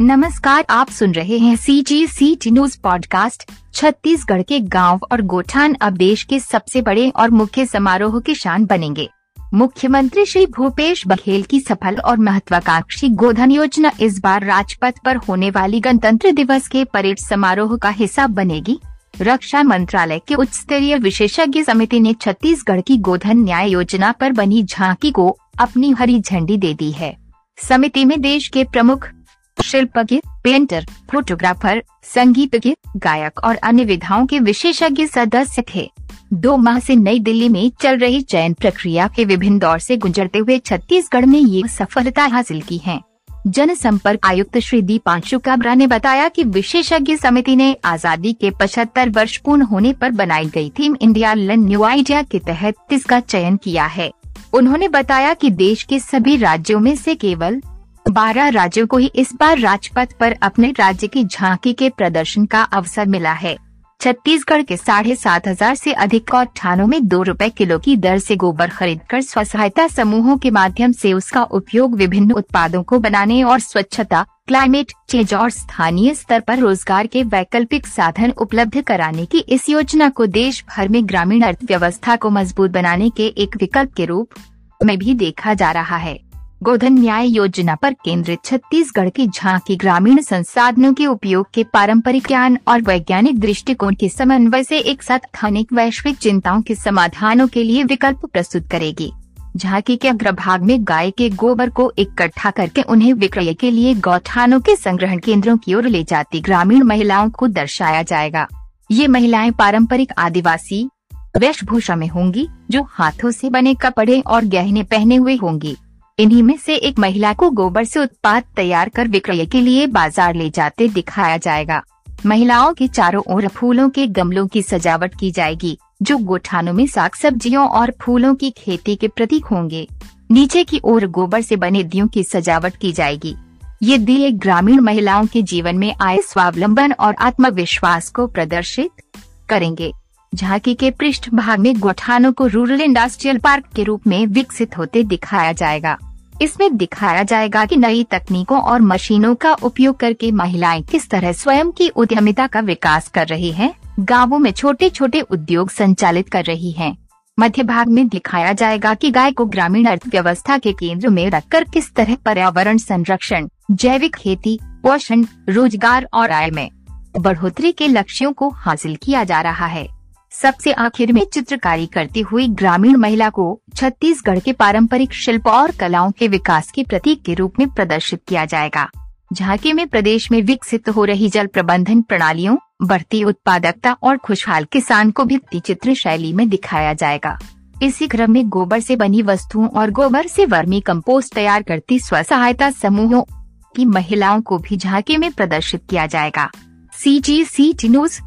नमस्कार, आप सुन रहे हैं C G C T news podcast Chhattisgarh के गाँव और गोठान अब देश के सबसे बड़े और मुख्य समारोह के शान बनेंगे। मुख्यमंत्री श्री भूपेश बघेल की सफल और महत्वाकांक्षी गोधन योजना इस बार राजपथ पर होने वाली गणतंत्र दिवस के परेड समारोह का हिस्सा बनेगी। रक्षा मंत्रालय के उच्च स्तरीय विशेषज्ञ समिति ने छत्तीसगढ़ की गोधन न्याय योजना पर बनी झांकी को अपनी हरी झंडी दे दी है। समिति में देश के प्रमुख शिल्पज्ञ पेंटर फोटोग्राफर संगीतज्ञ, गायक और अन्य विधाओं के विशेषज्ञ सदस्य थे। दो माह से नई दिल्ली में चल रही चयन प्रक्रिया के विभिन्न दौर से गुजरते हुए छत्तीसगढ़ ने ये सफलता हासिल की है। जनसंपर्क आयुक्त श्री दीपांशु काबरा ने बताया कि विशेषज्ञ समिति ने आज़ादी के 75 वर्ष पूर्ण होने पर बनाई गई थीम इंडिया लन न्यू आइडिया के तहत इसका चयन किया है। उन्होंने बताया कि देश के सभी राज्यों में से केवल बारह राज्यों को ही इस बार राजपथ पर अपने राज्य की झांकी के प्रदर्शन का अवसर मिला है। छत्तीसगढ़ के साढ़े सात हज़ार ऐसी अधिक थानों में दो रुपए किलो की दर से गोबर खरीदकर स्व सहायता समूहों के माध्यम से उसका उपयोग विभिन्न उत्पादों को बनाने और स्वच्छता, क्लाइमेट चेंज और स्थानीय स्तर पर रोज़गार के वैकल्पिक साधन उपलब्ध कराने की इस योजना को देश भर में ग्रामीण अर्थव्यवस्था को मज़बूत बनाने के एक विकल्प के रूप में भी देखा जा रहा है। गोधन न्याय योजना पर केंद्रित छत्तीसगढ़ की झांकी ग्रामीण संसाधनों के उपयोग के पारंपरिक ज्ञान और वैज्ञानिक दृष्टिकोण के समन्वय से एक साथ स्थानिक वैश्विक चिंताओं के समाधानों के लिए विकल्प प्रस्तुत करेगी। झांकी के अग्रभाग में गाय के गोबर को इकट्ठा करके उन्हें विक्रय के लिए गौठानों के संग्रहण केंद्रों की ओर ले जाती ग्रामीण महिलाओं को दर्शाया जाएगा। ये महिलाएँ पारंपरिक आदिवासी, वेशभूषा में होंगी, जो हाथों से बने कपड़े और गहने पहने हुए होंगी। इन्हीं में से एक महिला को गोबर से उत्पाद तैयार कर विक्रय के लिए बाज़ार ले जाते दिखाया जाएगा। महिलाओं के चारों ओर फूलों के गमलों की सजावट की जाएगी, जो गोठानों में साग सब्जियों और फूलों की खेती के प्रतीक होंगे। नीचे की ओर गोबर से बने दियों की सजावट की जाएगी। ये दिए ग्रामीण महिलाओं के जीवन में आए स्वावलंबन और आत्मविश्वास को प्रदर्शित करेंगे। झांकी के पृष्ठ भाग में गोठानों को रूरल इंडस्ट्रियल पार्क के रूप में विकसित होते दिखाया जाएगा। इसमें दिखाया जाएगा कि नई तकनीकों और मशीनों का उपयोग करके महिलाएँ किस तरह स्वयं की उद्यमिता का विकास कर रही हैं, गाँवों में छोटे छोटे उद्योग संचालित कर रही हैं। मध्य भाग में दिखाया जाएगा कि गाय को ग्रामीण अर्थव्यवस्था के केंद्र में रखकर किस तरह पर्यावरण संरक्षण जैविक खेती पोषण रोज़गार और आय में बढ़ोतरी के लक्ष्यों को हासिल किया जा रहा है सबसे आखिर में चित्रकारी करती हुई ग्रामीण महिला को छत्तीसगढ़ के पारंपरिक शिल्प और कलाओं के विकास के प्रतीक के रूप में प्रदर्शित किया जाएगा। झांकी में प्रदेश में विकसित हो रही जल प्रबंधन प्रणालियों, बढ़ती उत्पादकता और खुशहाल किसान को भित्ति चित्र शैली में दिखाया जाएगा। इसी क्रम में गोबर से बनी वस्तुओं और गोबर से वर्मी कंपोस्ट तैयार करती स्व सहायता समूहों की महिलाओं को भी झांकी में प्रदर्शित किया जाएगा। सी जी सी टी न्यूज़